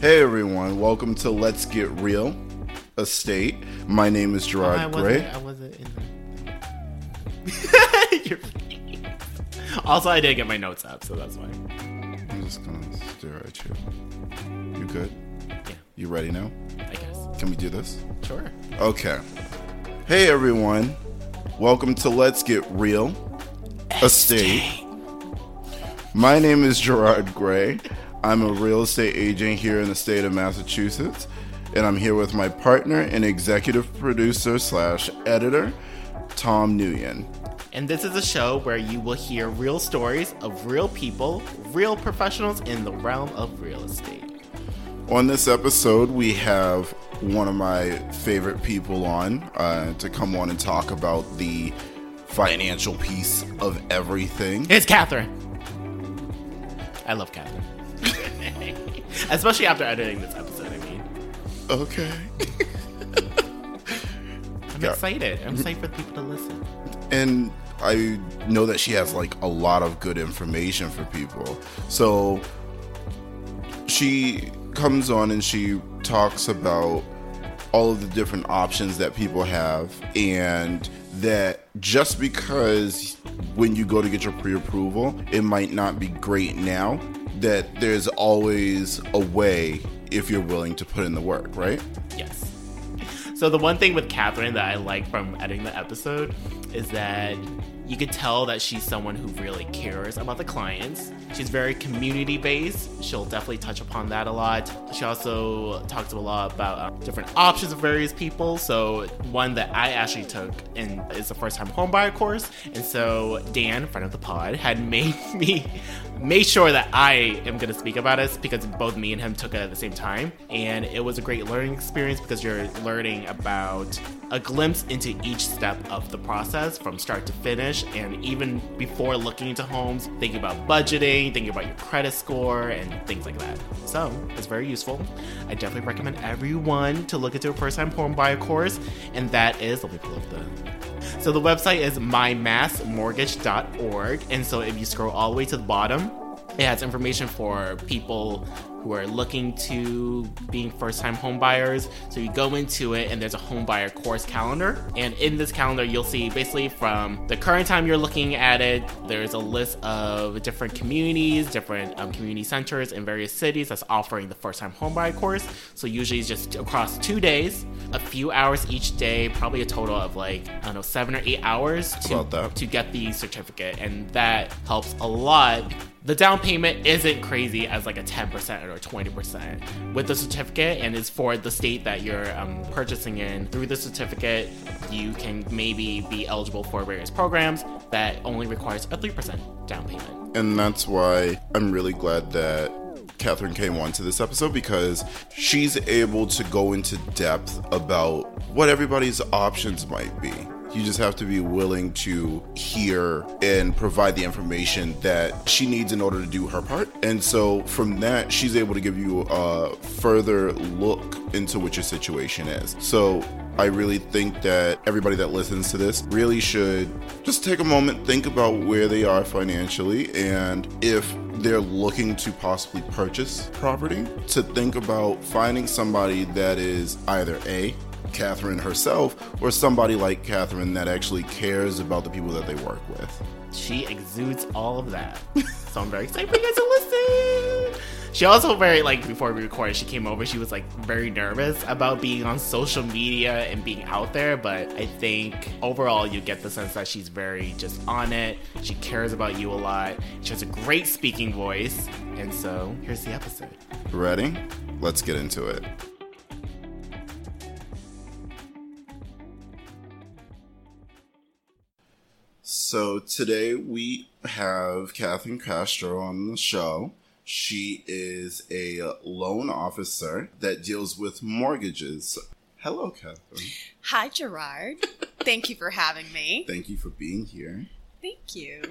Hey everyone, welcome to Let's Get Real Estate. My name is oh, Gerard I Rea. I wasn't in the. Also, I didn't get my notes up, so that's why. I'm just gonna stare at you. You good? Yeah, You ready now? I guess. Can we do this? Sure. Okay. Hey everyone, welcome to Let's Get Real Estate. My name is Gerard Rea. I'm a real estate agent here in the state of Massachusetts, and I'm here with my partner and executive producer slash editor, Tom Nguyen. And this is a show where you will hear real stories of real people, real professionals in the realm of real estate. On this episode, we have one of my favorite people on uh, to come on and talk about the financial piece of everything. It's Katherine. I love Katherine. Especially after editing this episode, I mean. Okay. I'm Yeah. excited. I'm mm-hmm. excited for people to listen. and I know that she has like a lot of good information for people. So she comes on and she talks about all of the different options that people have and that just because when you go to get your pre-approval it might not be great now that there's always a way if you're willing to put in the work right Yes. So the one thing with Katherine that I like from editing the episode is that you could tell that she's someone who really cares about the clients. She's very community based. She'll definitely touch upon that a lot. She also talks a lot about uh, different options of various people. So one that I actually took and is the first time homebuyer course. And so Dan, friend of the pod, had made me made sure that I am going to speak about it because both me and him took it at the same time. And it was a great learning experience because you're learning about a glimpse into each step of the process from start to finish. And even before looking into homes, thinking about budgeting, thinking about your credit score, and things like that. So it's very useful. I definitely recommend everyone to look into a first time home buyer course. And that is, let me pull up the so the website is mymassmortgage.org. And so if you scroll all the way to the bottom, it has information for people who are looking to being first time home buyers. So you go into it and there's a home buyer course calendar. And in this calendar, you'll see basically from the current time you're looking at it, there's a list of different communities, different um, community centers in various cities that's offering the first time home buyer course. So usually it's just across two days, a few hours each day, probably a total of like, I don't know, seven or eight hours to, to get the certificate. And that helps a lot the down payment isn't crazy as like a 10% or 20% with the certificate and it's for the state that you're um, purchasing in through the certificate you can maybe be eligible for various programs that only requires a 3% down payment And that's why I'm really glad that Katherine came on to this episode because she's able to go into depth about what everybody's options might be. You just have to be willing to hear and provide the information that she needs in order to do her part. And so from that, she's able to give you a further look into what your situation is. So I really think that everybody that listens to this really should just take a moment, think about where they are financially, and if they're looking to possibly purchase property, to think about finding somebody that is either A, Katherine herself, or somebody like Katherine that actually cares about the people that they work with. she exudes all of that so i'm very excited for you guys to listen she also very like before we recorded she came over she was like very nervous about being on social media and being out there but i think overall you get the sense that she's very just on it she cares about you a lot she has a great speaking voice and so here's the episode Ready? Let's get into it. So today we have Katherine Castro on the show. She is a loan officer that deals with mortgages. Hello, Katherine. Hi, Gerard. Thank you for having me. Thank you for being here. Thank you.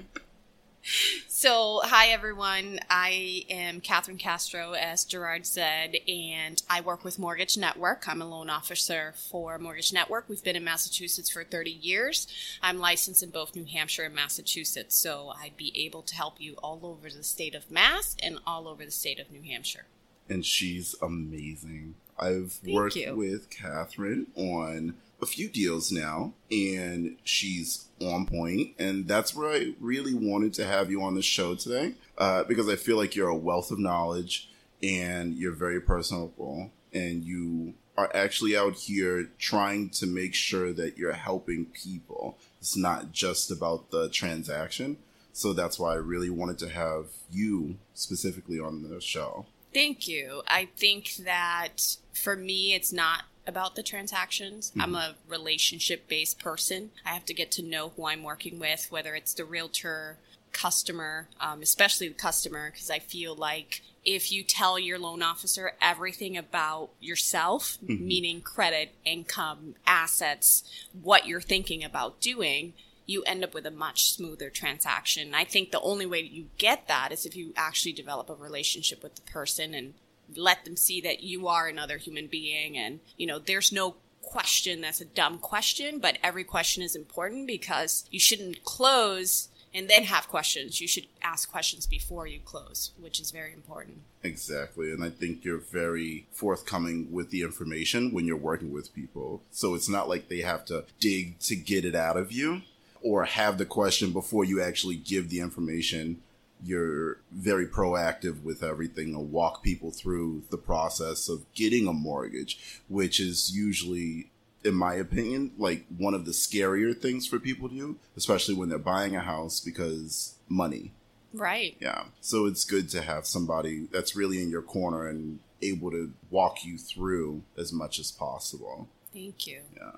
So, hi everyone. I am Katherine Castro, as Gerard said, and I work with Mortgage Network. I'm a loan officer for Mortgage Network. We've been in Massachusetts for 30 years. I'm licensed in both New Hampshire and Massachusetts, so I'd be able to help you all over the state of Mass and all over the state of New Hampshire. and she's amazing. I've Thank worked you. with Katherine on a few deals now, and she's on point, and that's where I really wanted to have you on the show today uh, because I feel like you're a wealth of knowledge and you're very personable, and you are actually out here trying to make sure that you're helping people. It's not just about the transaction. So that's why I really wanted to have you specifically on the show. Thank you. I think that for me, it's not about the transactions. I'm a relationship based person. I have to get to know who I'm working with, whether it's the realtor, customer, um, especially the customer, because I feel like if you tell your loan officer everything about yourself, meaning credit, income, assets, what you're thinking about doing, you end up with a much smoother transaction. I think the only way you get that is if you actually develop a relationship with the person and let them see that you are another human being and you know there's no question that's a dumb question but every question is important because you shouldn't close and then have questions you should ask questions before you close which is very important Exactly. And I think you're very forthcoming with the information when you're working with people. So it's not like they have to dig to get it out of you or have the question before you actually give the information. You're very proactive with everything and walk people through the process of getting a mortgage, which is usually in my opinion, like one of the scarier things for people to do, especially when they're buying a house because money. right Yeah. So it's good to have somebody that's really in your corner and able to walk you through as much as possible. thank you Yeah.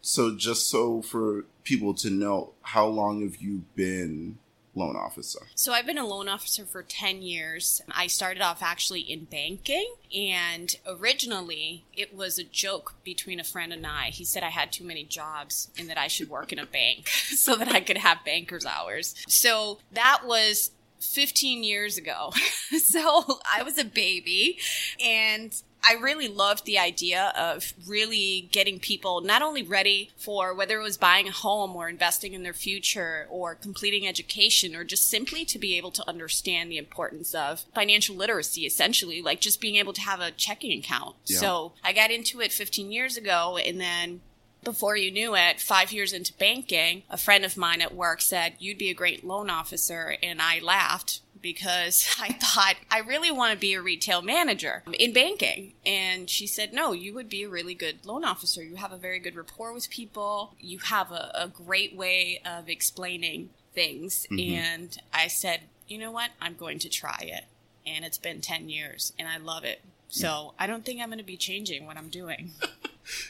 So just so for people to know, how long have you been loan officer? So I've been a loan officer for 10 years. I started off actually in banking and originally it was a joke between a friend and I. He said I had too many jobs and that I should work in a bank so that I could have banker's hours. So that was 15 years ago. so I was a baby and I really loved the idea of really getting people not only ready for whether it was buying a home or investing in their future or completing education or just simply to be able to understand the importance of financial literacy, essentially, like just being able to have a checking account. Yeah. So I got into it 15 years ago and then before you knew it, five years into banking, a friend of mine at work said, You'd be a great loan officer. And I laughed because I thought, I really want to be a retail manager in banking. And she said, No, you would be a really good loan officer. You have a very good rapport with people, you have a, a great way of explaining things. Mm-hmm. And I said, You know what? I'm going to try it. And it's been 10 years and I love it. So I don't think I'm going to be changing what I'm doing.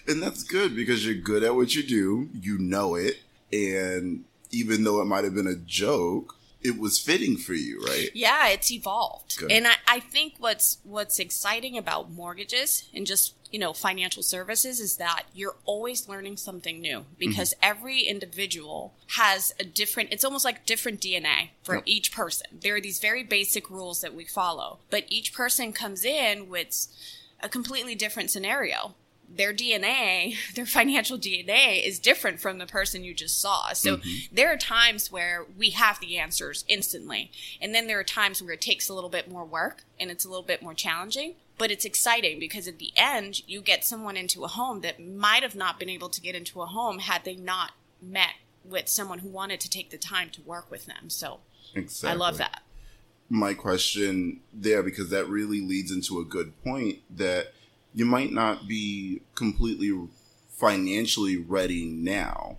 And that's good because you're good at what you do, you know it, and even though it might have been a joke, it was fitting for you, right? Yeah, it's evolved. Good. And I, I think what's what's exciting about mortgages and just, you know, financial services is that you're always learning something new mm-hmm. because every individual has a different it's almost like different DNA for Yep. each person. There are these very basic rules that we follow, but each person comes in with a completely different scenario. Their DNA, their financial DNA is different from the person you just saw. So mm-hmm. there are times where we have the answers instantly. And then there are times where it takes a little bit more work and it's a little bit more challenging. But it's exciting because at the end, you get someone into a home that might have not been able to get into a home had they not met with someone who wanted to take the time to work with them. So Exactly. I love that. my question there because that really leads into a good point that you might not be completely financially ready now,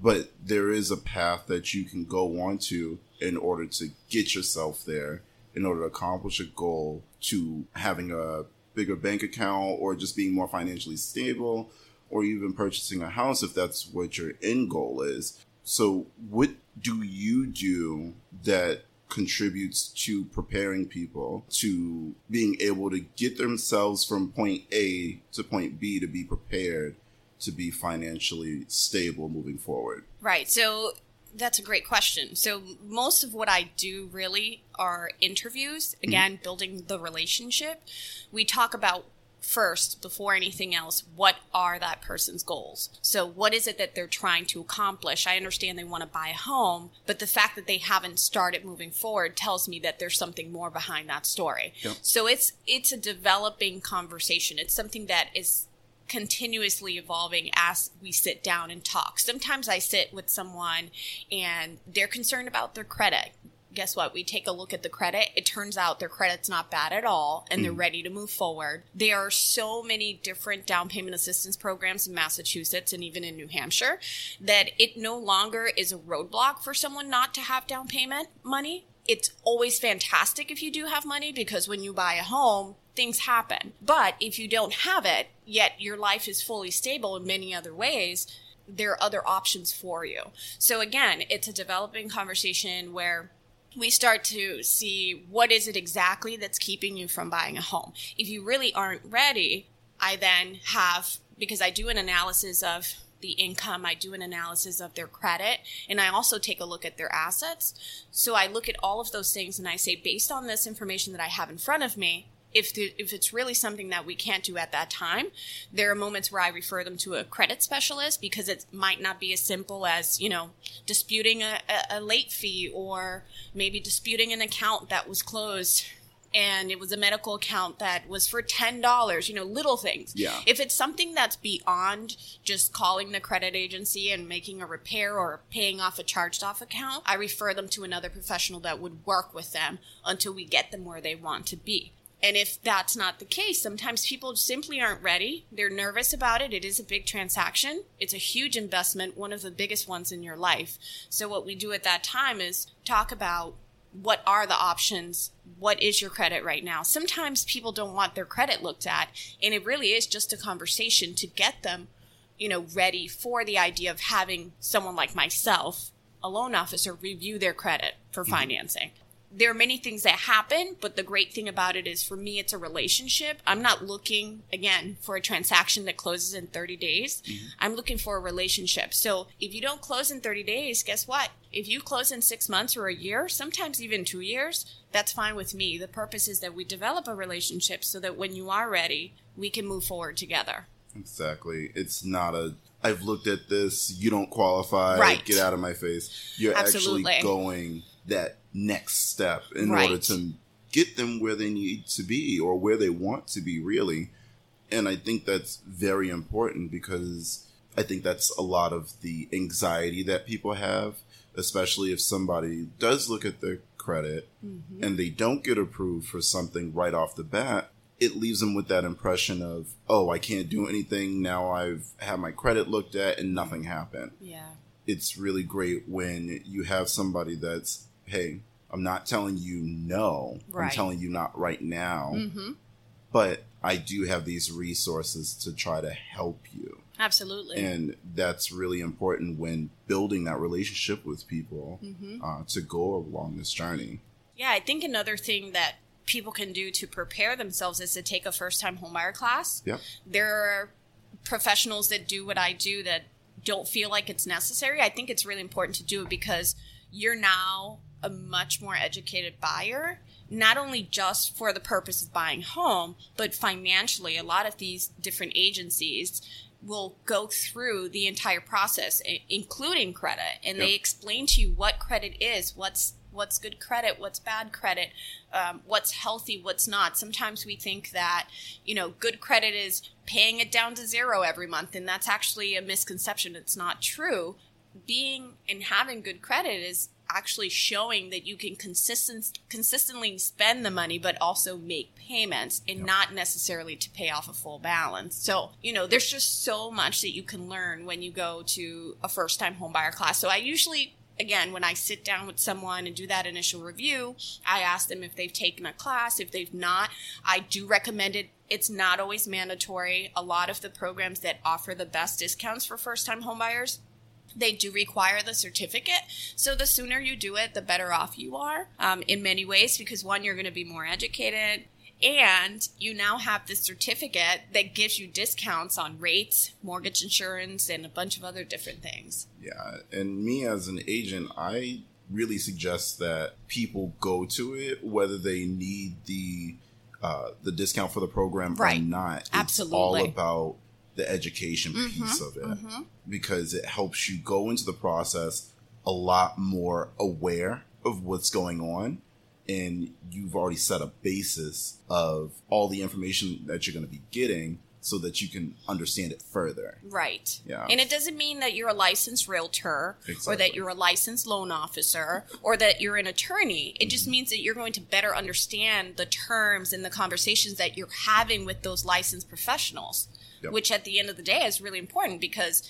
but there is a path that you can go on to in order to get yourself there, in order to accomplish a goal to having a bigger bank account or just being more financially stable or even purchasing a house if that's what your end goal is. So, what do you do that contributes to preparing people to being able to get themselves from point A to point B to be prepared to be financially stable moving forward? Right. So that's a great question. So most of what I do really are interviews, mm-hmm. again, building the relationship. We talk about first before anything else what are that person's goals? So what is it that they're trying to accomplish? I understand they want to buy a home but the fact that they haven't started moving forward tells me that there's something more behind that story. Yep. so it's it's a developing conversation. It's something that is continuously evolving as we sit down and talk. Sometimes i sit with someone and they're concerned about their credit guess what? We take a look at the credit. It turns out their credit's not bad at all and they're mm. ready to move forward. There are so many different down payment assistance programs in Massachusetts and even in New Hampshire that it no longer is a roadblock for someone not to have down payment money. It's always fantastic if you do have money because when you buy a home, things happen. But if you don't have it, yet your life is fully stable in many other ways, there are other options for you. So again, it's a developing conversation where we start to see what is it exactly that's keeping you from buying a home. If you really aren't ready, I then have because I do an analysis of the income, I do an analysis of their credit, and I also take a look at their assets. So I look at all of those things and I say based on this information that I have in front of me, if the, if it's really something that we can't do at that time, there are moments where I refer them to a credit specialist because it might not be as simple as you know disputing a, a, late fee or maybe disputing an account that was closed and it was a medical account that was for ten dollars. You know, little things. Yeah. If it's something that's beyond just calling the credit agency and making a repair or paying off a charged off account, I refer them to another professional that would work with them until we get them where they want to be. And if that's not the case, sometimes people simply aren't ready. They're nervous about it. It is a big transaction. It's a huge investment, one of the biggest ones in your life. So what we do at that time is talk about what are the options? What is your credit right now? Sometimes people don't want their credit looked at, and it really is just a conversation to get them, you know, ready for the idea of having someone like myself, a loan officer, review their credit for mm-hmm. financing there are many things that happen, but the great thing about it is for me, it's a relationship. I'm not looking, again, for a transaction that closes in 30 days. Mm-hmm. I'm looking for a relationship. So if you don't close in 30 days, guess what? If you close in six months or a year, sometimes even two years, that's fine with me. The purpose is that we develop a relationship so that when you are ready, we can move forward together. Exactly. It's not a. I've looked at this. You don't qualify. Right. Get out of my face. You're Absolutely. actually going that next step in Right. order to get them where they need to be or where they want to be, really. And I think that's very important because I think that's a lot of the anxiety that people have, especially if somebody does look at their credit mm-hmm. and they don't get approved for something right off the bat. It leaves them with that impression of, oh, I can't do anything. Now I've had my credit looked at and nothing happened Yeah. it's really great when you have somebody that's, hey, I'm not telling you no. I'm telling you not right now. Mm-hmm. But I do have these resources to try to help you. Absolutely. And that's really important when building that relationship with people Mm-hmm. uh, to go along this journey. Yeah, I think another thing that people can do to prepare themselves is to take a first time homebuyer class. Yep. There are professionals that do what I do that don't feel like it's necessary. I think it's really important to do it because you're now a much more educated buyer, not only just for the purpose of buying home, but financially. A lot of these different agencies will go through the entire process, including credit, and they explain to you what credit is, what's what's good credit, what's bad credit, um, what's healthy, what's not. Sometimes we think that you know good credit is paying it down to zero every month, and that's actually a misconception. It's not true. Being and having good credit is actually showing that you can consistent, consistently spend the money but also make payments and not necessarily to pay off a full balance. So, you know, there's just so much that you can learn when you go to a first time homebuyer class. So I usually again, when I sit down with someone and do that initial review, I ask them if they've taken a class. If they've not, I do recommend it. It's not always mandatory. A lot of the programs that offer the best discounts for first time homebuyers they do require the certificate. So the sooner you do it, the better off you are um, in many ways because one, you're going to be more educated. And you now have this certificate that gives you discounts on rates, mortgage insurance, and a bunch of other different things. Yeah. And me as an agent, I really suggest that people go to it whether they need the uh, the discount for the program Right. or not. It's Absolutely. all about the education Mm-hmm. piece of it because it helps you go into the process a lot more aware of what's going on and you've already set a basis of all the information that you're going to be getting so that you can understand it further. Right. Yeah. And it doesn't mean that you're a licensed realtor or that you're a licensed loan officer or that you're an attorney. It Mm-hmm. just means that you're going to better understand the terms and the conversations that you're having with those licensed professionals, Yep. which at the end of the day is really important because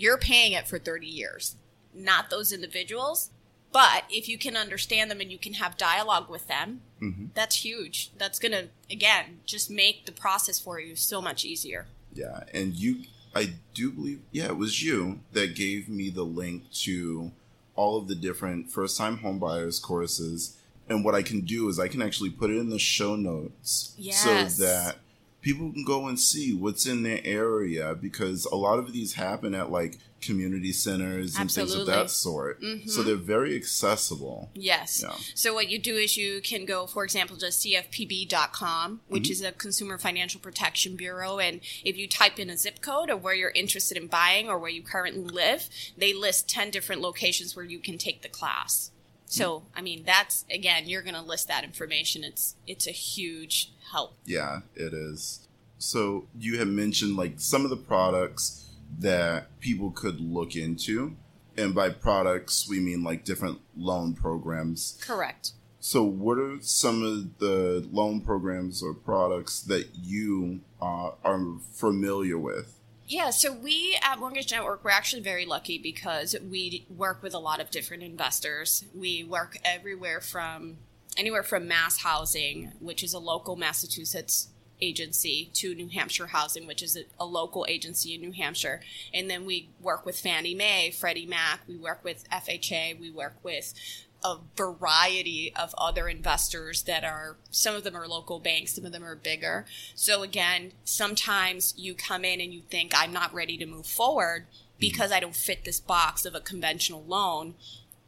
you're paying it for 30 years, not those individuals. But if you can understand them and you can have dialogue with them, Mm-hmm. that's huge. That's going to, again, just make the process for you so much easier. Yeah, and you, I do believe, yeah, it was you that gave me the link to all of the different first time homebuyers courses. And what I can do is I can actually put it in the show notes Yes. so that people can go and see what's in their area because a lot of these happen at like community centers and things of that sort. So they're very accessible. Yes. Yeah. So what you do is you can go, for example, to cfpb.com, which Mm-hmm. is a Consumer Financial Protection Bureau, and if you type in a zip code of where you're interested in buying or where you currently live, they list 10 different locations where you can take the class. So, I mean, that's again, you're going to list that information. It's it's a huge help. Yeah, it is. So you have mentioned like some of the products that people could look into. And by products, we mean like different loan programs. Correct. So, what are some of the loan programs or products that you uh, are familiar with? Yeah, so we at Mortgage Network, we're actually very lucky because we work with a lot of different investors. We work everywhere from anywhere from Mass Housing, which is a local Massachusetts agency, to New Hampshire Housing, which is a, a local agency in New Hampshire. And then we work with Fannie Mae, Freddie Mac, we work with FHA, we work with a variety of other investors that are some of them are local banks some of them are bigger. So again sometimes you come in and you think i'm not ready to move forward hmm. because i don't fit this box of a conventional loan.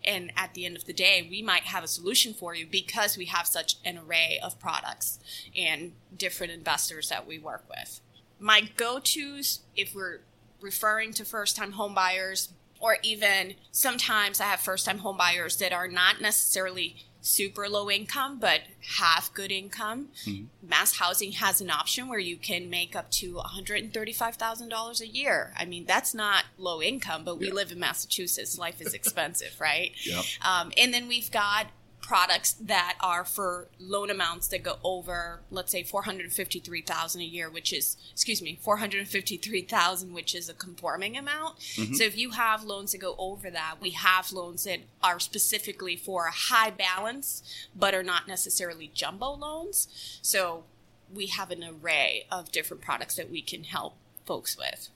And at the end of the day we might have a solution for you because we have such an array of products and different investors that we work with. My go-to's if we're referring to first-time home buyers or even sometimes I have first time homebuyers that are not necessarily super low income but have good income. Mass Housing has an option where you can make up to $135,000 a year. I mean, that's not low income, but we Yeah. live in Massachusetts. Life is expensive, right? Yep. Um, and then we've got products that are for loan amounts that go over, let's say, four hundred fifty-three thousand a year, which is, excuse me, four hundred fifty-three thousand, which is a conforming amount. Mm-hmm. So if you have loans that go over that, we have loans that are specifically for a high balance, but are not necessarily jumbo loans. So we have an array of different products that we can help folks with.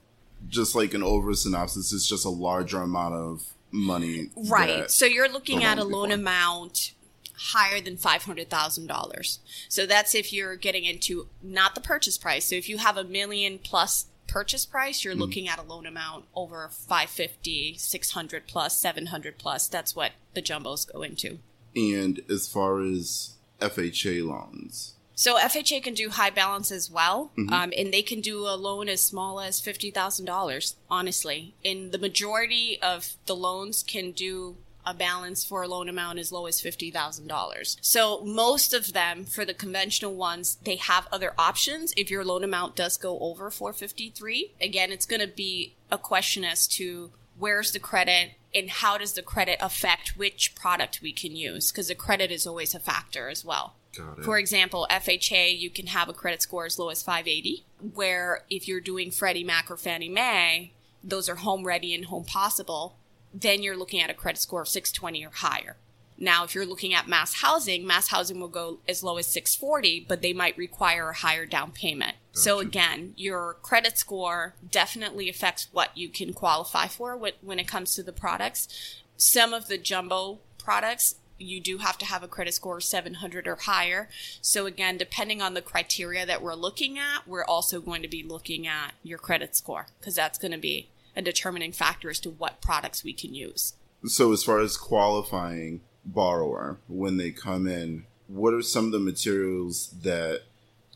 Just like an over synopsis, it's just a larger amount of money. Right. So you're looking at a loan loan before. amount higher than $500,000. So that's if you're getting into not the purchase price. So if you have a million plus purchase price, Mm-hmm. you're looking at a loan amount over 550, 600 plus, 700 plus. That's what the jumbos go into. and as far as FHA loans, So FHA can do high balance as well, um, and they can do a loan as small as fifty thousand dollars. Honestly, and the majority of the loans can do a balance for a loan amount as low as fifty thousand dollars. So most of them, for the conventional ones, they have other options. If your loan amount does go over four fifty three, again, it's going to be a question as to where's the credit and how does the credit affect which product we can use because the credit is always a factor as well. Got it. For example, FHA, you can have a credit score as low as 580, where if you're doing Freddie Mac or Fannie Mae, those are home ready and home possible, then you're looking at a credit score of 620 or higher. Now, if you're looking at mass housing, mass housing will go as low as 640, but they might require a higher down payment. So again, your credit score definitely affects what you can qualify for when it comes to the products. Some of the jumbo products, you do have to have a credit score of 700 or higher. So again, depending on the criteria that we're looking at, we're also going to be looking at your credit score because that's going to be a determining factor as to what products we can use. So, as far as qualifying borrower when they come in, what are some of the materials that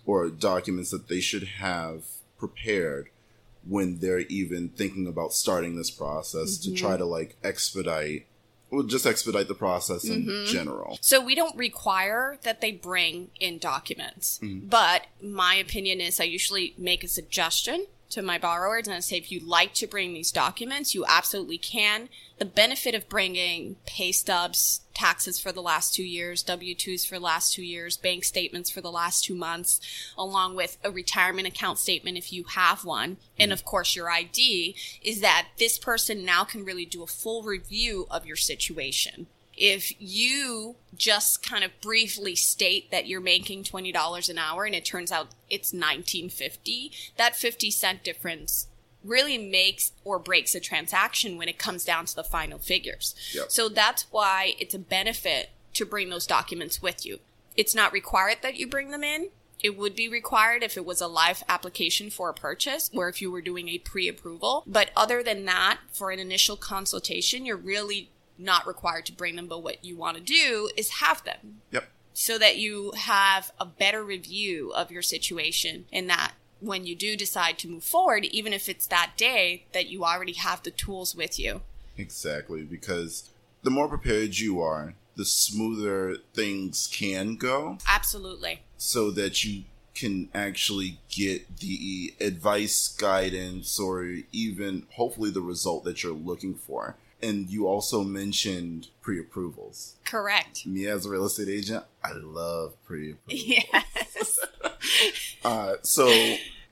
or documents that they should have prepared when they're even thinking about starting this process to try mm-hmm. to like expedite well just expedite the process in mm-hmm. general? So we don't require that they bring in documents, mm-hmm. but my opinion is I usually make a suggestion to my borrowers and I say if you'd like to bring these documents, you absolutely can. The benefit of bringing pay stubs, taxes for the last two years, W 2s for the last two years, bank statements for the last two months, along with a retirement account statement if you have one, and of course your ID, is that this person now can really do a full review of your situation if you just kind of briefly state that you're making $20 an hour and it turns out it's 1950 that 50 cent difference really makes or breaks a transaction when it comes down to the final figures. Yep. so that's why it's a benefit to bring those documents with you. It's not required that you bring them in. It would be required if it was a live application for a purchase or if you were doing a pre-approval. But other than that for an initial consultation you're really not required to bring them, but what you want to do is have them yep so that you have a better review of your situation and that when you do decide to move forward, even if it's that day, that you already have the tools with you. Exactly, because the more prepared you are, the smoother things can go, Absolutely. so that you can actually get the advice, guidance, or even hopefully the result that you're looking for. And you also mentioned pre approvals. Correct. Me as a real estate agent, I love pre approvals. Yes. Uh, so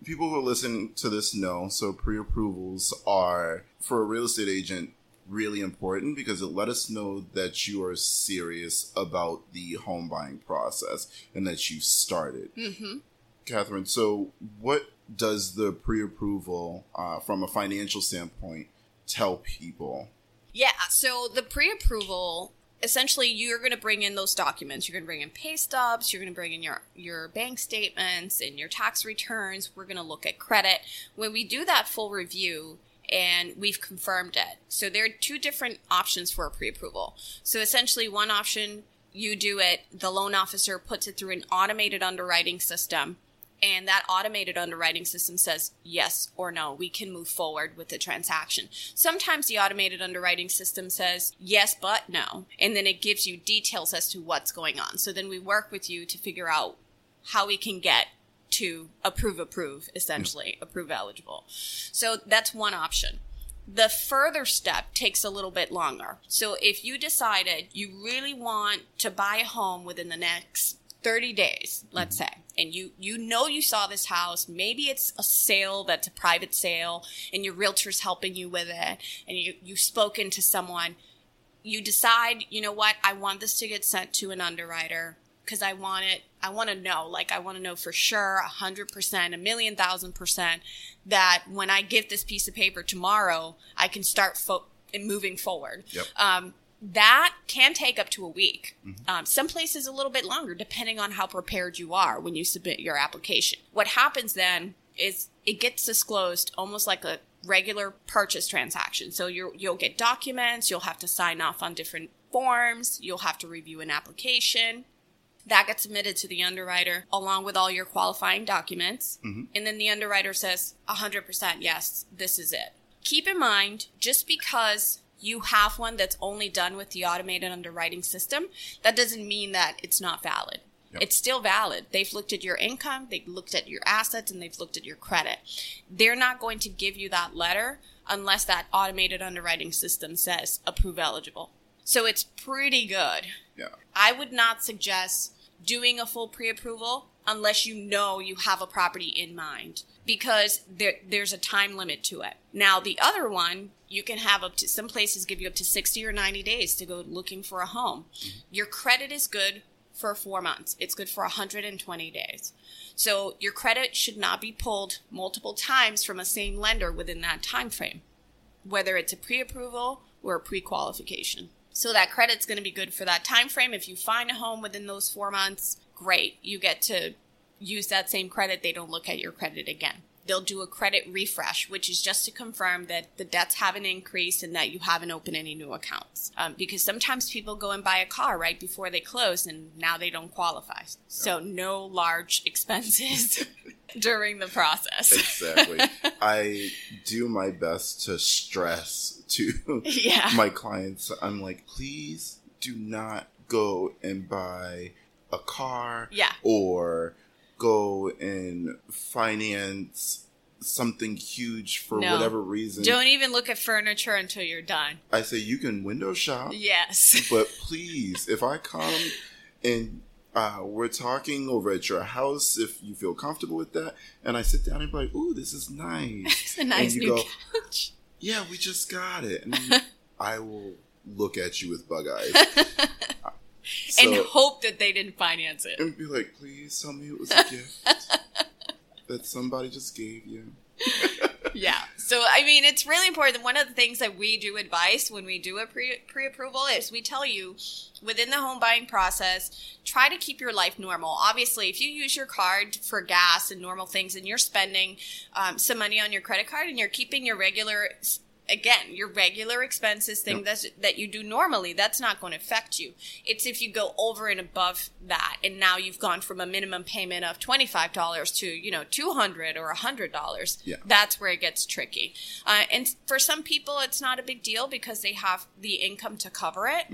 people who listen to this know so pre-approvals are for a real estate agent really important because it let us know that you are serious about the home buying process and that you started hmm katherine so what does the pre-approval uh, from a financial standpoint tell people Yeah, so the pre approval essentially you're going to bring in those documents. You're going to bring in pay stubs, you're going to bring in your your bank statements and your tax returns. We're going to look at credit. When we do that full review and we've confirmed it. So there are two different options for a pre-approval. So essentially one option you do it, the loan officer puts it through an automated underwriting system and that automated underwriting system says yes or no, we can move forward with the transaction. Sometimes the automated underwriting system says yes, but no, and then it gives you details as to what's going on. So then we work with you to figure out how we can get to approve, approve, essentially, mm. approve eligible. So that's one option. The further step takes a little bit longer. So if you decided you really want to buy a home within the next 30 days, let's say, and you you know you saw this house, maybe it's a sale that's a private sale and your realtor's helping you with it and you you've spoken to someone, you decide, you know what, I want this to get sent to an underwriter because I want it I want to know, like I want to know for sure, a hundred percent, a million thousand percent, that when I get this piece of paper tomorrow, I can start fo- moving forward. Yep. Um, that can take up to a week. Um, some places a little bit longer, depending on how prepared you are when you submit your application. What happens then is it gets disclosed almost like a regular purchase transaction. So you you'll get documents, you'll have to sign off on different forms, you'll have to review an application. That gets submitted to the underwriter along with all your qualifying documents. And then the underwriter says 100% yes, this is it. Keep in mind, just because you have one that's only done with the automated underwriting system, that doesn't mean that it's not valid. Yep. It's still valid. They've looked at your income, they've looked at your assets, and they've looked at your credit. They're not going to give you that letter unless that automated underwriting system says approve eligible. So it's pretty good. yeah I would not suggest doing a full pre-approval unless you know you have a property in mind because there, there's a time limit to it. Now the other one, you can have up to some places give you up to 60 or 90 days to go looking for a home. Mm-hmm. Your credit is good for 4 months. It's good for 120 days. So your credit should not be pulled multiple times from a same lender within that time frame whether it's a pre-approval or a pre-qualification. So that credit's going to be good for that time frame. If you find a home within those four months, great. You get to use that same credit. They don't look at your credit again. they'll do a credit refresh, which is just to confirm that the debts haven't increased and that you haven't opened any new accounts. Um, because sometimes people go and buy a car right before they close and now they don't qualify. So no large expenses during the process. Exactly. I do my best to stress to Yeah. my clients. I'm like, please do not go and buy a car Yeah. or go and finance something huge for No. whatever reason. Don't even look at furniture until you're done. I say you can window shop, Yes. but please, if I come and uh, we're talking over at your house, if you feel comfortable with that, and I sit down and be like, "Ooh, this is nice," it's a nice new go, couch. yeah, we just got it. And I will look at you with bug eyes. And hope that they didn't finance it. and be like, please tell me it was a gift that somebody just gave you. Yeah. So I mean, it's really important. One of the things that we do advise when we do a pre pre approval is we tell you within the home buying process, try to keep your life normal. Obviously, if you use your card for gas and normal things, and you're spending um, some money on your credit card, and you're keeping your regular again your regular expenses thing Yep. that's, that you do normally that's not going to affect you. It's if you go over and above that and now you've gone from a minimum payment of $25 to you know 200 or $100 Yeah. that's where it gets tricky. Uh, and for some people it's not a big deal because they have the income to cover it.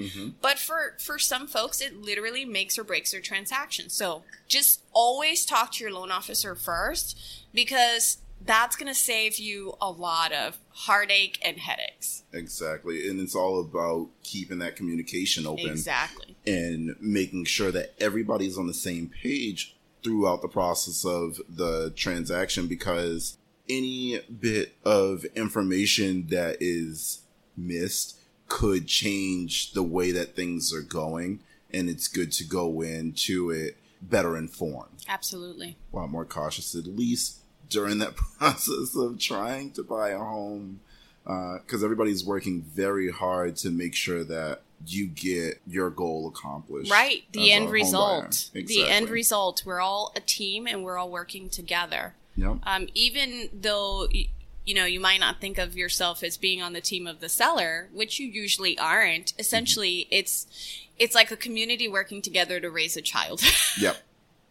But for for some folks it literally makes or breaks their transaction so just always talk to your loan officer first because that's going to save you a lot of heartache and headaches. Exactly. And it's all about keeping that communication open exactly. and making sure that everybody's on the same page throughout the process of the transaction because any bit of information that is missed could change the way that things are going and it's good to go into it better informed. Absolutely. A lot more cautious at least during that process of trying to buy a home because everybody's working very hard to make sure that you get your goal accomplished right. The end result. Buyer. the end result. We're all a team and we're all working together. Yep. um, even though you know you might not think of yourself as being on the team of the seller which you usually aren't essentially it's it's like a community working together to raise a child. Yep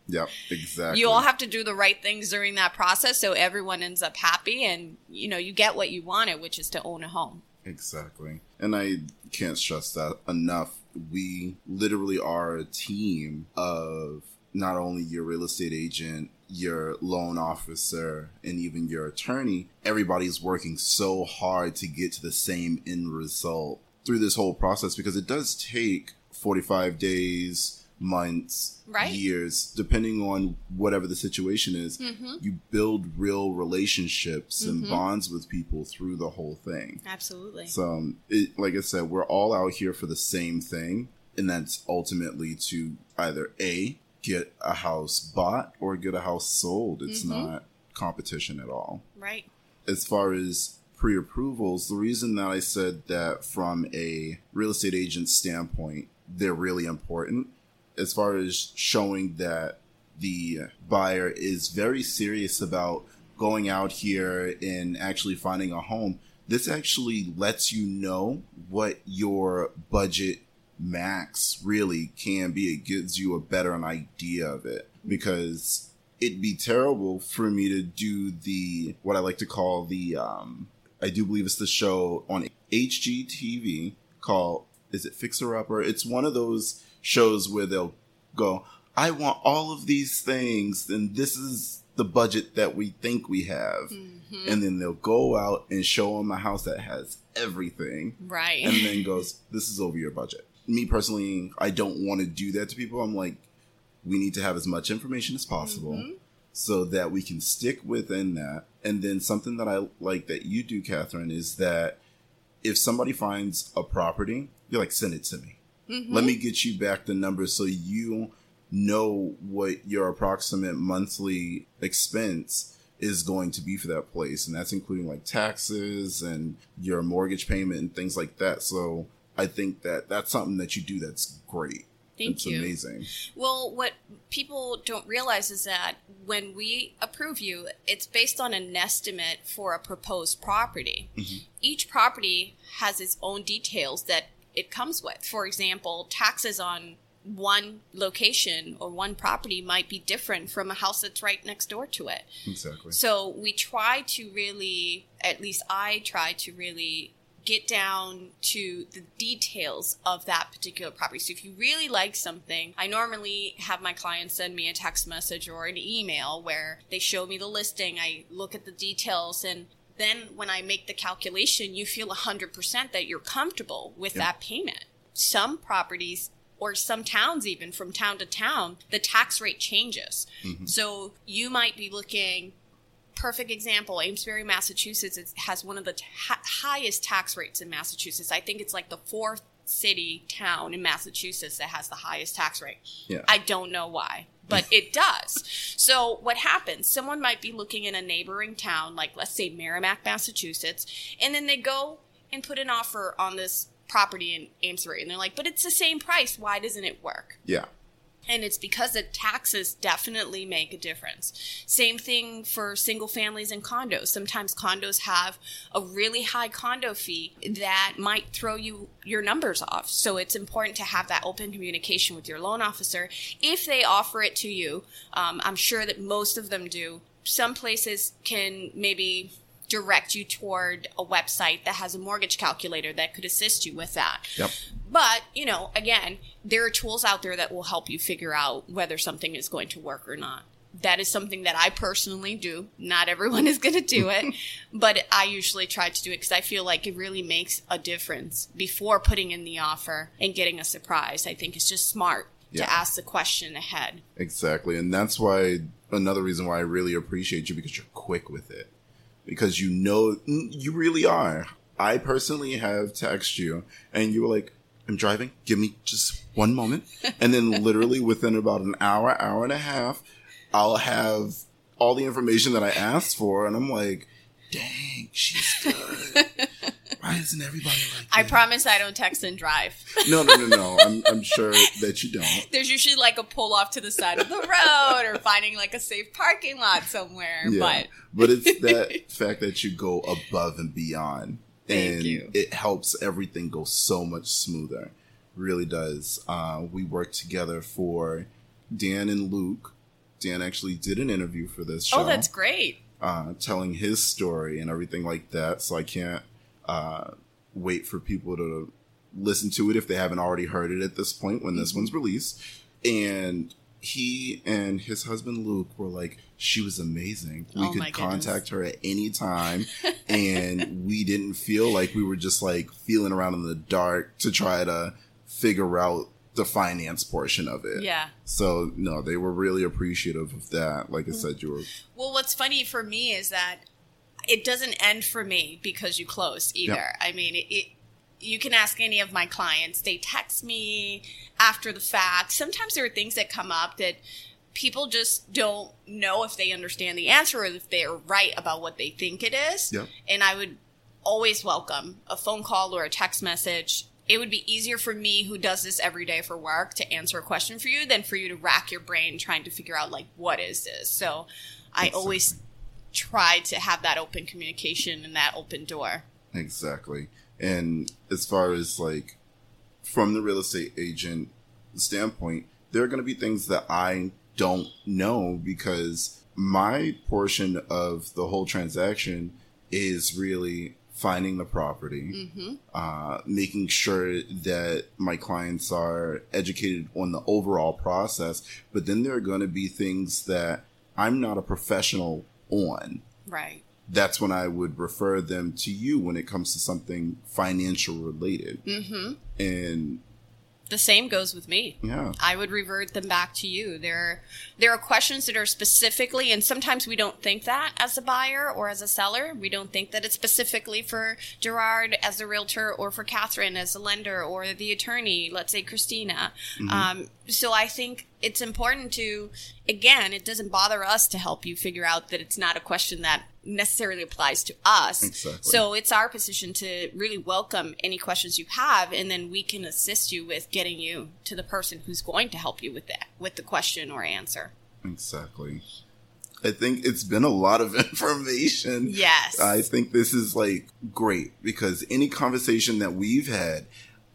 yep exactly you all have to do the right things during that process so everyone ends up happy and you know you get what you wanted which is to own a home Exactly. And I can't stress that enough. We literally are a team of not only your real estate agent, your loan officer, and even your attorney. Everybody's working so hard to get to the same end result through this whole process because it does take 45 days, months, Right. years, depending on whatever the situation is. Mm-hmm. You build real relationships and bonds with people through the whole thing. absolutely So, um, it, like I said, we're all out here for the same thing, and that's ultimately to either a get a house bought or get a house sold. It's not competition at all. right As far as pre-approvals, the reason that I said that from a real estate agent standpoint, they're really important as far as showing that the buyer is very serious about going out here and actually finding a home. This actually lets you know what your budget max really can be. It gives you a better an idea of it because it'd be terrible for me to do the what I like to call the um I do believe it's the show on HGTV called is it Fixer Upper? It's one of those shows where they'll go, I want all of these things, and this is the budget that we think we have. Mm-hmm. And then they'll go out and show them a house that has everything right and then goes, This is over your budget. Me personally, I don't want to do that to people. I'm like, we need to have as much information as possible mm-hmm. so that we can stick within that. And then something that I like that you do, Katherine, is that if somebody finds a property, you're like, send it to me. Let me get you back the numbers so you know what your approximate monthly expense is going to be for that place. And that's including like taxes and your mortgage payment and things like that. So I think that that's something that you do that's great. Thank it's you. amazing. Well, what people don't realize is that when we approve you, it's based on an estimate for a proposed property. Mm-hmm. Each property has its own details that it comes with. For example, taxes on one location or one property might be different from a house that's right next door to it. Exactly. So we try to really, at least I try to really get down to the details of that particular property. So if you really like something, I normally have my clients send me a text message or an email where they show me the listing, I look at the details and then when I make the calculation, you feel 100% that you're comfortable with that payment. Some properties or some towns even from town to town, the tax rate changes. Mm-hmm. So you might be looking perfect example amesbury massachusetts has one of the t- highest tax rates in massachusetts i think it's like the fourth city town in massachusetts that has the highest tax rate. Yeah. i don't know why but it does. So what happens someone might be looking in a neighboring town like let's say merrimac massachusetts and then they go and put an offer on this property in amesbury and they're like but it's the same price. Why doesn't it work? Yeah. And it's because the taxes definitely make a difference. Same thing for single families and condos. Sometimes condos have a really high condo fee that might throw you your numbers off. So it's important to have that open communication with your loan officer. If they offer it to you, um, I'm sure that most of them do. Some places can maybe direct you toward a website that has a mortgage calculator that could assist you with that. Yep. But, you know, again, there are tools out there that will help you figure out whether something is going to work or not. That is something that I personally do. Not everyone is going to do it, but I usually try to do it because I feel like it really makes a difference before putting in the offer and getting a surprise. I think it's just smart Yeah. to ask the question ahead. Exactly. And that's why another reason why I really appreciate you because you're quick with it. Because you know you really are. I personally have texted you and you were like, I'm driving, give me just one moment. And then literally within about an hour, hour and a half, I'll have all the information that I asked for and I'm like, dang, she's good. Why isn't everybody like I promise I don't text and drive. No, no, no, no. I'm, I'm sure that you don't. There's usually like a pull off to the side of the road or finding like a safe parking lot somewhere. But but it's that fact that you go above and beyond, Thank and you. it helps everything go so much smoother. Really does. Uh, we worked together for Dan and Luke. Dan actually did an interview for this show, oh, that's great. uh, telling his story and everything like that. So I can't uh, wait for people to listen to it if they haven't already heard it at this point when Mm-hmm. this one's released. And he and his husband Luke were like, she was amazing. We Oh could contact her at any time, and we didn't feel like we were just like feeling around in the dark to try to figure out the finance portion of it. Yeah. So no, they were really appreciative of that. Like I mm. said, you were Well, what's funny for me is that it doesn't end for me because you closed either. Yep. I mean, it, it. You can ask any of my clients. They text me after the fact. Sometimes there are things that come up that people just don't know if they understand the answer or if they're right about what they think it is. Yep. And I would always welcome a phone call or a text message. It would be easier for me, who does this every day for work, to answer a question for you than for you to rack your brain trying to figure out, like, what is this? So I always try to have that open communication and that open door. Exactly. And as far as like from the real estate agent standpoint, there are going to be things that I don't know because my portion of the whole transaction is really finding the property, uh, making sure that my clients are educated on the overall process. But then there are going to be things that I'm not a professional on Right. that's when I would refer them to you when it comes to something financial related. Mm-hmm. And The same goes with me. yeah, I would revert them back to you. There are, there are questions that are specifically, and sometimes we don't think that as a buyer or as a seller. We don't think that it's specifically for Gerard as a realtor or for Katherine as a lender or the attorney, let's say Christina. Um, so I think it's important to, again, it doesn't bother us to help you figure out that it's not a question that necessarily applies to us. Exactly. So it's our position to really welcome any questions you have, and then we can assist you with getting you to the person who's going to help you with that, with the question or answer. Exactly. I think it's been a lot of information. Yes. I think this is like great because any conversation that we've had,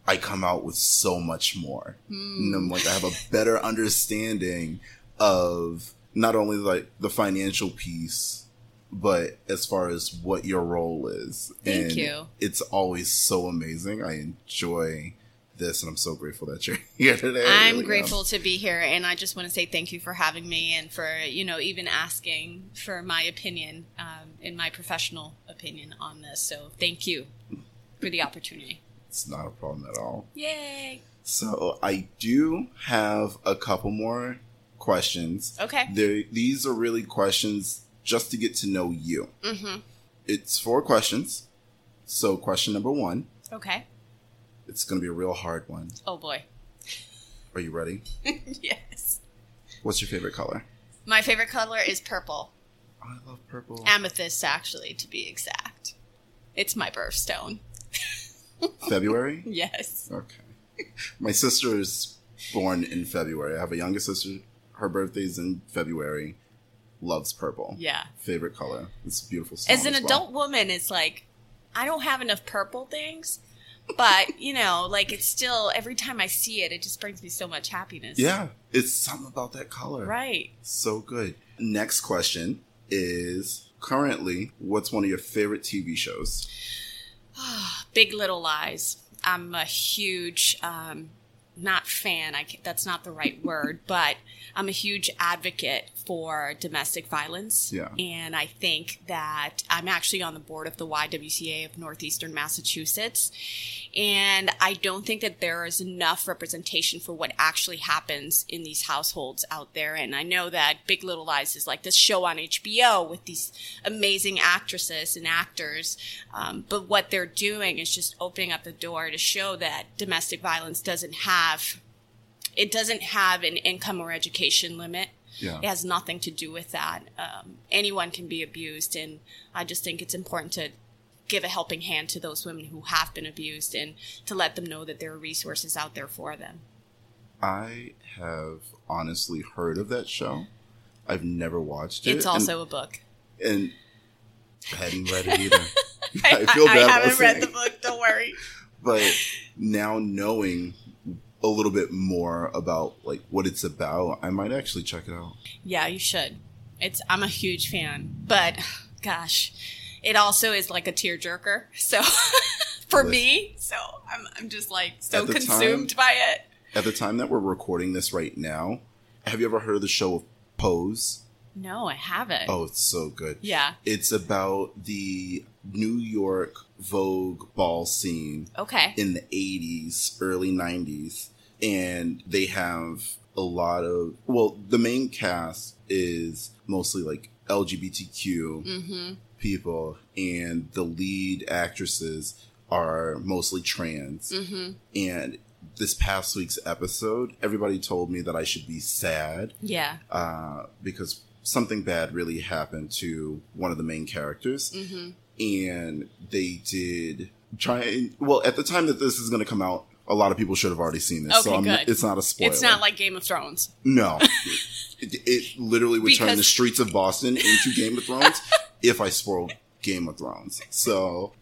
I come out with so much more. Hmm. And I'm like, I have a better understanding of not only like the financial piece, but as far as what your role is. Thank and you. It's always so amazing. I enjoy this and I'm so grateful that you're here today. I'm really am. grateful to be here, and I just want to say thank you for having me and for you know even asking for my opinion, um, in my professional opinion on this. So thank you for the opportunity. It's not a problem at all. Yay! So I do have a couple more questions. Okay. There, these are really questions just to get to know you. Mm-hmm. It's four questions. So question number one, Okay. it's going to be a real hard one. Oh boy. Are you ready? yes. What's your favorite color? My favorite color is purple, I love purple. amethyst, actually, to be exact. It's my birthstone. February? Yes. Okay. My sister is born in February. I have a younger sister. Her birthday's in February. Loves purple. Yeah. Favorite color. It's beautiful. As an well. adult woman, it's like I don't have enough purple things, but you know, like it's still every time I see it, it just brings me so much happiness. Yeah, it's something about that color. Right. So good. Next question is currently what's one of your favorite TV shows? Big Little Lies. I'm a huge, um, not fan. I that's not the right word, but I'm a huge advocate for domestic violence. Yeah. And I think that I'm actually on the board of the YWCA of Northeastern Massachusetts. And I don't think that there is enough representation for what actually happens in these households out there. And I know that Big Little Lies is like this show on HBO with these amazing actresses and actors. Um, but what they're doing is just opening up the door to show that domestic violence doesn't have, it doesn't have an income or education limit. Yeah. It has nothing to do with that. Um, anyone can be abused, and I just think it's important to give a helping hand to those women who have been abused and to let them know that there are resources out there for them. I have honestly heard of that show. I've never watched it. It's also a book. and, and I hadn't read it either. I feel bad. I about haven't read the book. Don't worry. but now knowing a little bit more about like what it's about, I might actually check it out. Yeah, you should. It's. I'm a huge fan, but gosh, it also is like a tearjerker. So for me, so I'm. I'm just like so consumed time- by it. At the time that we're recording this right now, have you ever heard of the show of Pose? No, I haven't. Oh, it's so good. Yeah. It's about the New York Vogue ball scene Okay. in the 80s, early 90s. And they have a lot of, well, the main cast is mostly like LGBTQ Mm-hmm. People, and the lead actresses are mostly trans. Mm-hmm. And this past week's episode, everybody told me that I should be sad Yeah. uh, because something bad really happened to one of the main characters, Mm-hmm. and they did try. And, well, at the time that this is going to come out, a lot of people should have already seen this, so Okay, I'm, good. it's not a spoiler. It's not like Game of Thrones. no. it, it literally would turn the streets of Boston into Game of Thrones if I spoiled Game of Thrones. So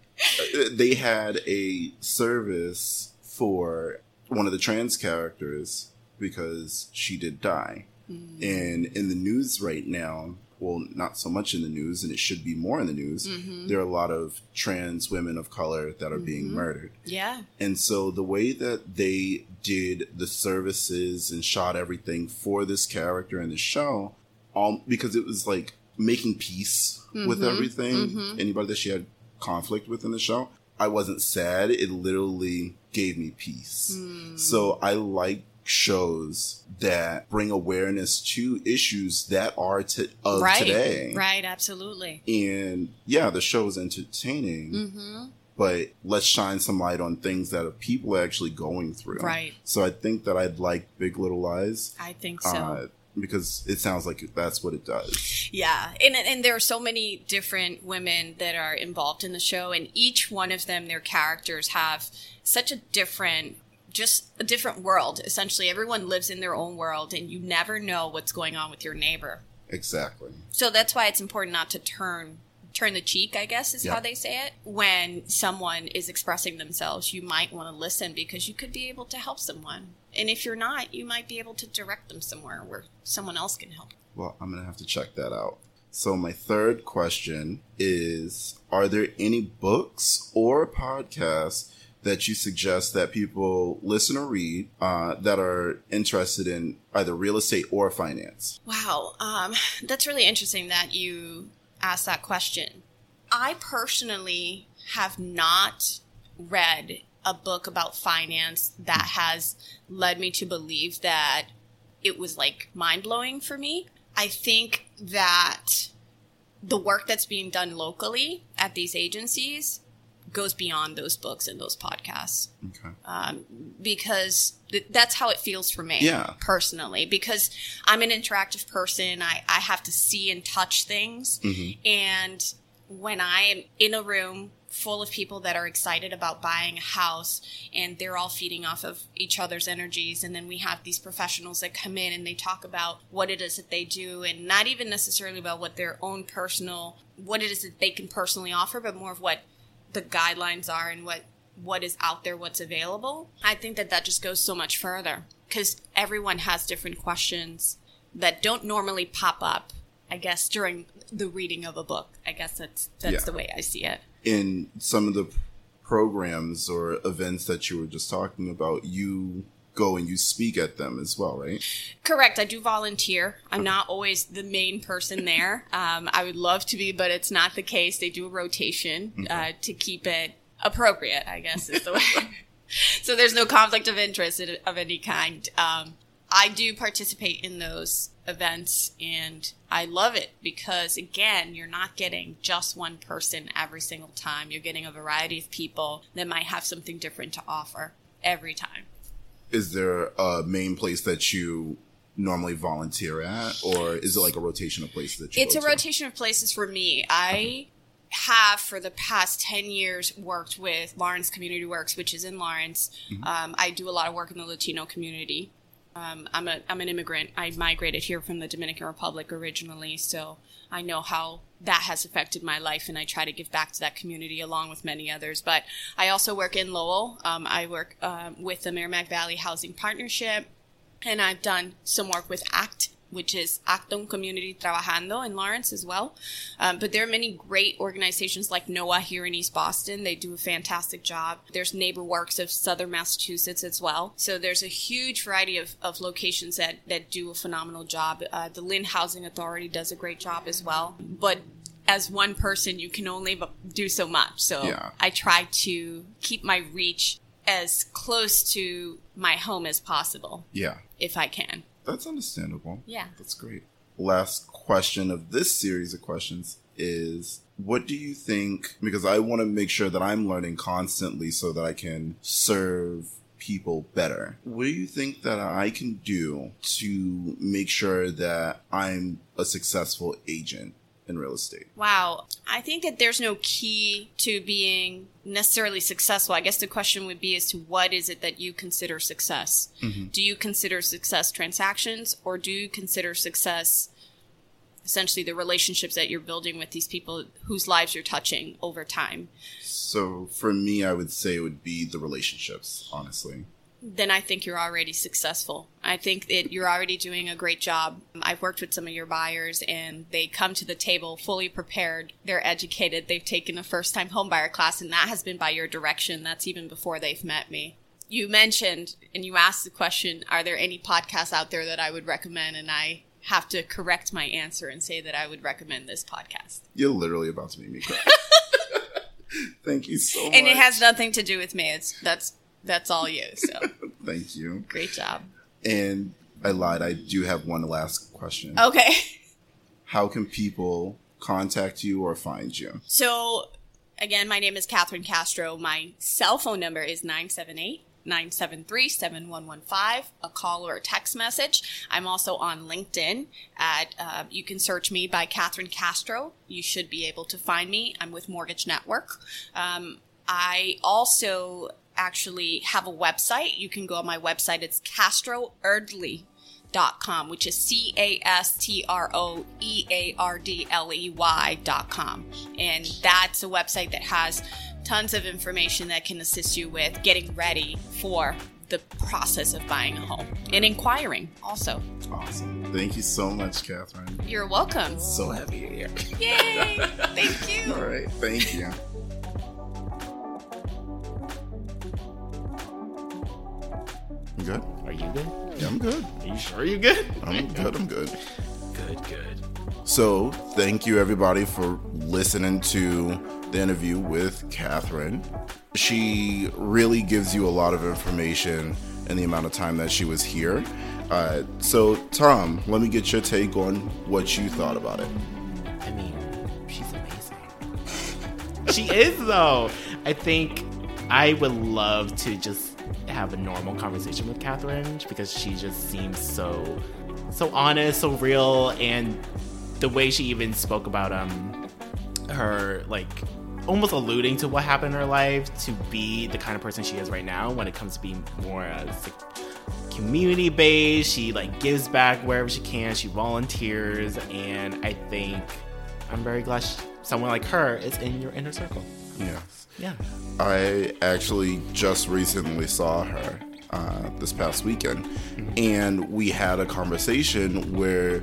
uh, they had a service for one of the trans characters because she did die. Hmm. And in the news right now, well, not so much in the news, and it should be more in the news, Mm-hmm. there are a lot of trans women of color that are being murdered. Yeah. And so the way that they did the services and shot everything for this character in the show, um, because it was like making peace with everything, anybody that she had conflict with in the show, I wasn't sad. It literally gave me peace. So I like shows that bring awareness to issues that are to, of right. today. Right. Absolutely. And yeah, the show is entertaining Mm-hmm. but let's shine some light on things that people are actually going through. Right. So I think that I'd like Big Little Lies. I think so. Uh, because it sounds like that's what it does. Yeah, and and there are so many different women that are involved in the show, and each one of them, their characters have such a different, just a different world. Essentially, everyone lives in their own world, and you never know what's going on with your neighbor. Exactly. So that's why it's important not to turn turn the cheek, I guess is how they say it. When someone is expressing themselves, you might want to listen because you could be able to help someone. And if you're not, you might be able to direct them somewhere where someone else can help. Well, I'm going to have to check that out. So, my third question is Are there any books or podcasts that you suggest that people listen or read uh, that are interested in either real estate or finance? Wow, um, that's really interesting that you asked that question. I personally have not read a book about finance that has led me to believe that it was like mind blowing for me. I think that the work that's being done locally at these agencies goes beyond those books and those podcasts Okay. um, because th- that's how it feels for me Yeah. personally because i'm an interactive person I, I have to see and touch things and when i am in a room full of people that are excited about buying a house and they're all feeding off of each other's energies and then we have these professionals that come in and they talk about what it is that they do and not even necessarily about what their own personal what it is that they can personally offer but more of what the guidelines are and what what is out there what's available i think that that just goes so much further. Because everyone has different questions that don't normally pop up i guess during the reading of a book. I guess that's that's Yeah. the way i see it. In some of the programs or events that you were just talking about, you go and you speak at them as well, right? Correct. I do volunteer. I'm not always the main person there. Um, I would love to be, but it's not the case. They do a rotation uh, to keep it appropriate. I guess is the way. so there's no conflict of interest of of any kind. Um, I do participate in those events, and I love it because again, you're not getting just one person every single time. You're getting a variety of people that might have something different to offer every time. Is there a main place that you normally volunteer at, or is it like a rotation of places that you It's a to? rotation of places for me. I have for the past 10 years worked with Lawrence Community Works, which is in Lawrence. Um, I do a lot of work in the Latino community. Um, I'm, a, I'm an immigrant. I migrated here from the Dominican Republic originally, so I know how that has affected my life, and I try to give back to that community along with many others. But I also work in Lowell. Um, I work um, with the Merrimack Valley Housing Partnership, and I've done some work with ACT, which is Acton Community Trabajando in Lawrence as well. Um, but there are many great organizations like NOAH here in East Boston. They do a fantastic job. There's NeighborWorks of Southern Massachusetts as well. So there's a huge variety of, of locations that, that do a phenomenal job. Uh, the Lynn Housing Authority does a great job as well. But as one person, you can only do so much. So Yeah. I try to keep my reach as close to my home as possible Yeah, if I can. That's understandable. Yeah. That's great. Last question of this series of questions is what do you think? Because I want to make sure that I'm learning constantly so that I can serve people better. What do you think that I can do to make sure that I'm a successful agent in real estate? Wow. I think that there's no key to being necessarily successful. I guess the question would be as to what is it that you consider success? Mm-hmm. Do you consider success transactions or do you consider success essentially the relationships that you're building with these people whose lives you're touching over time? So for me, I would say it would be the relationships, honestly. Then I think you're already successful. I think that you're already doing a great job. I've worked with some of your buyers and they come to the table fully prepared. They're educated. They've taken a first time homebuyer class and that has been by your direction. That's even before they've met me. You mentioned and you asked the question, are there any podcasts out there that I would recommend? And I have to correct my answer and say that I would recommend this podcast. You're literally about to make me cry. Thank you so much. And it has nothing to do with me. It's that's that's all you. So Thank you. great job. And I lied. I do have one last question. Okay. How can people contact you or find you? So again, my name is Katherine Castro. My cell phone number is 978 973 7115, a call or a text message. I'm also on LinkedIn at, uh, you can search me by Katherine Castro. You should be able to find me. I'm with Mortgage Network. Um, I also actually have a website. You can go on my website. It's Castro Eardley dot com, which is C A S T R O E A R D L E Y dot com. And that's a website that has tons of information that can assist you with getting ready for the process of buying a home and inquiring also. Awesome. Thank you so much, Katherine. You're welcome. So happy you're here. Yay! Thank you. All right. Thank you. You good? Are you good? Yeah, I'm good. Are you sure you're good? I'm good. I'm good. Good, good. So, thank you everybody for listening to the interview with Katherine. She really gives you a lot of information in the amount of time that she was here. Uh, so, Tom, let me get your take on what you thought about it. I mean, she's amazing. she is, though. I think I would love to just have a normal conversation with Katherine because she just seems so, so honest, so real, and the way she even spoke about um her like almost alluding to what happened in her life to be the kind of person she is right now when it comes to being more as like, community based she like gives back wherever she can. She volunteers and i think i'm very glad she, someone like her is in your inner circle. Yes. Yeah I actually just recently saw her uh, this past weekend, and we had a conversation where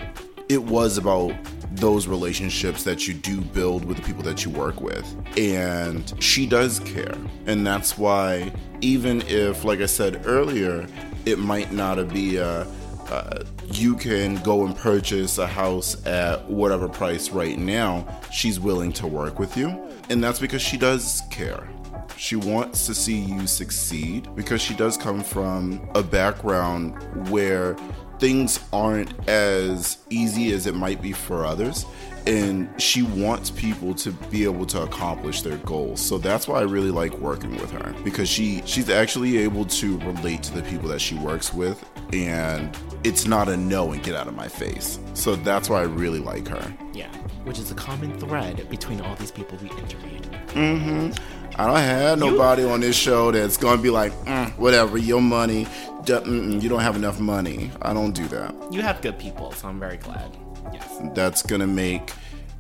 it was about those relationships that you do build with the people that you work with. And she does care. And that's why, even if, like I said earlier, it might not be a, uh, you can go and purchase a house at whatever price right now, she's willing to work with you. And that's because she does care. She wants to see you succeed because she does come from a background where things aren't as easy as it might be for others. And she wants people to be able to accomplish their goals. So that's why I really like working with her because she she's actually able to relate to the people that she works with and it's not a no and get out of my face. So that's why I really like her. yeah which is a common thread between all these people we interviewed Mhm. I don't have nobody on this show that's gonna be like, mm, whatever, your money, you don't have enough money. I don't do that. you have good people so i'm very glad yes That's gonna make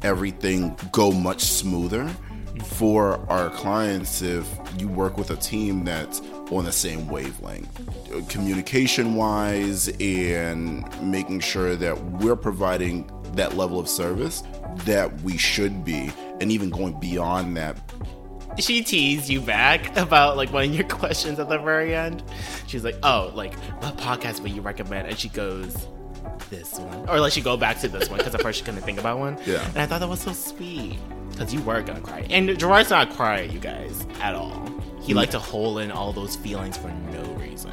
everything go much smoother mm-hmm. for our clients if you work with a team that's on the same wavelength, communication wise, and making sure that we're providing that level of service that we should be, and even going beyond that she teased you back about like one of your questions at the very end. She's like, "Oh, like what podcast would you recommend?" And she goes, "This one," or like she go back to this one because at first she couldn't think about one. Yeah. and I thought that was so sweet because you were gonna cry, and Gerard's not crying, you guys, at all. He mm. liked to hold in all those feelings for no reason.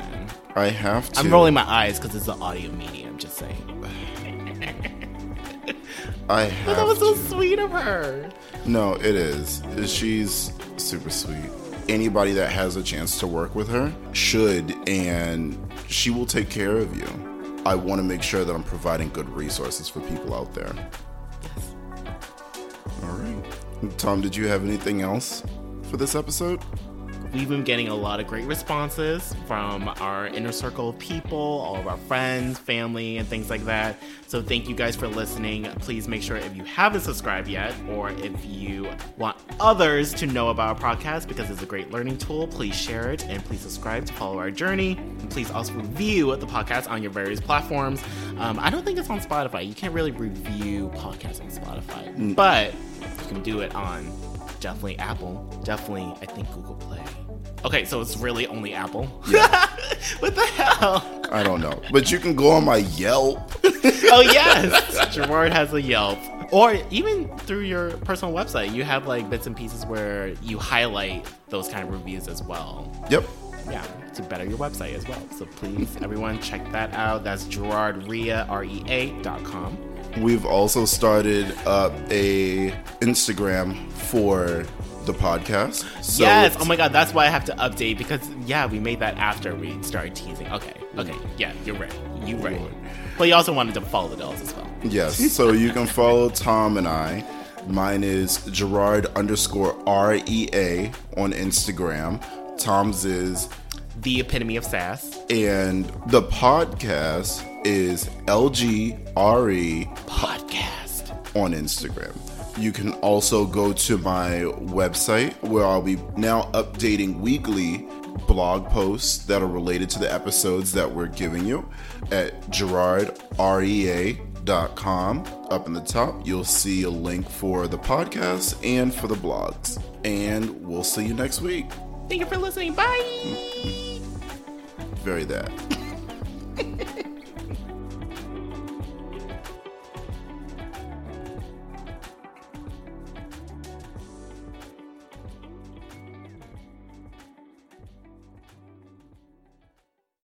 I have to. I'm rolling my eyes because it's an audio medium. Just saying. I have that was so to. sweet of her. No, it is. She's super sweet. Anybody that has a chance to work with her should, and she will take care of you. I want to make sure that I'm providing good resources for people out there. Yes. All right. Tom, did you have anything else for this episode? We've been getting a lot of great responses from our inner circle of people, all of our friends, family, and things like that. So, thank you guys for listening. Please make sure if you haven't subscribed yet, or if you want others to know about our podcast because it's a great learning tool, please share it and please subscribe to follow our journey. And please also review the podcast on your various platforms. Um, I don't think it's on Spotify. You can't really review podcasts on Spotify, but you can do it on definitely Apple, definitely I think Google Play. Okay, so it's really only Apple. Yeah. what the hell? I don't know. But you can go on my Yelp. Oh yes, Gerard has a Yelp, or even through your personal website, you have like bits and pieces where you highlight those kind of reviews as well. yep. Yeah, to better your website as well. So please, everyone, check that out. That's GerardRea, R-E-A dot com. We've also started up a Instagram for the podcast. So yes. Oh my god, that's why I have to update because yeah, we made that after we started teasing. Okay. Okay. Yeah, you're right. you're right. But you also wanted to follow the dolls as well. Yes. So you can follow Tom and I. Mine is Gerard underscore R E A on Instagram. Tom's is The epitome of sass. and the podcast is LGRE Podcast. on Instagram. You can also go to my website where I'll be now updating weekly blog posts that are related to the episodes that we're giving you at gerardrea.com. Up in the top, you'll see a link for the podcast and for the blogs. And we'll see you next week. Thank you for listening. Bye. Very that.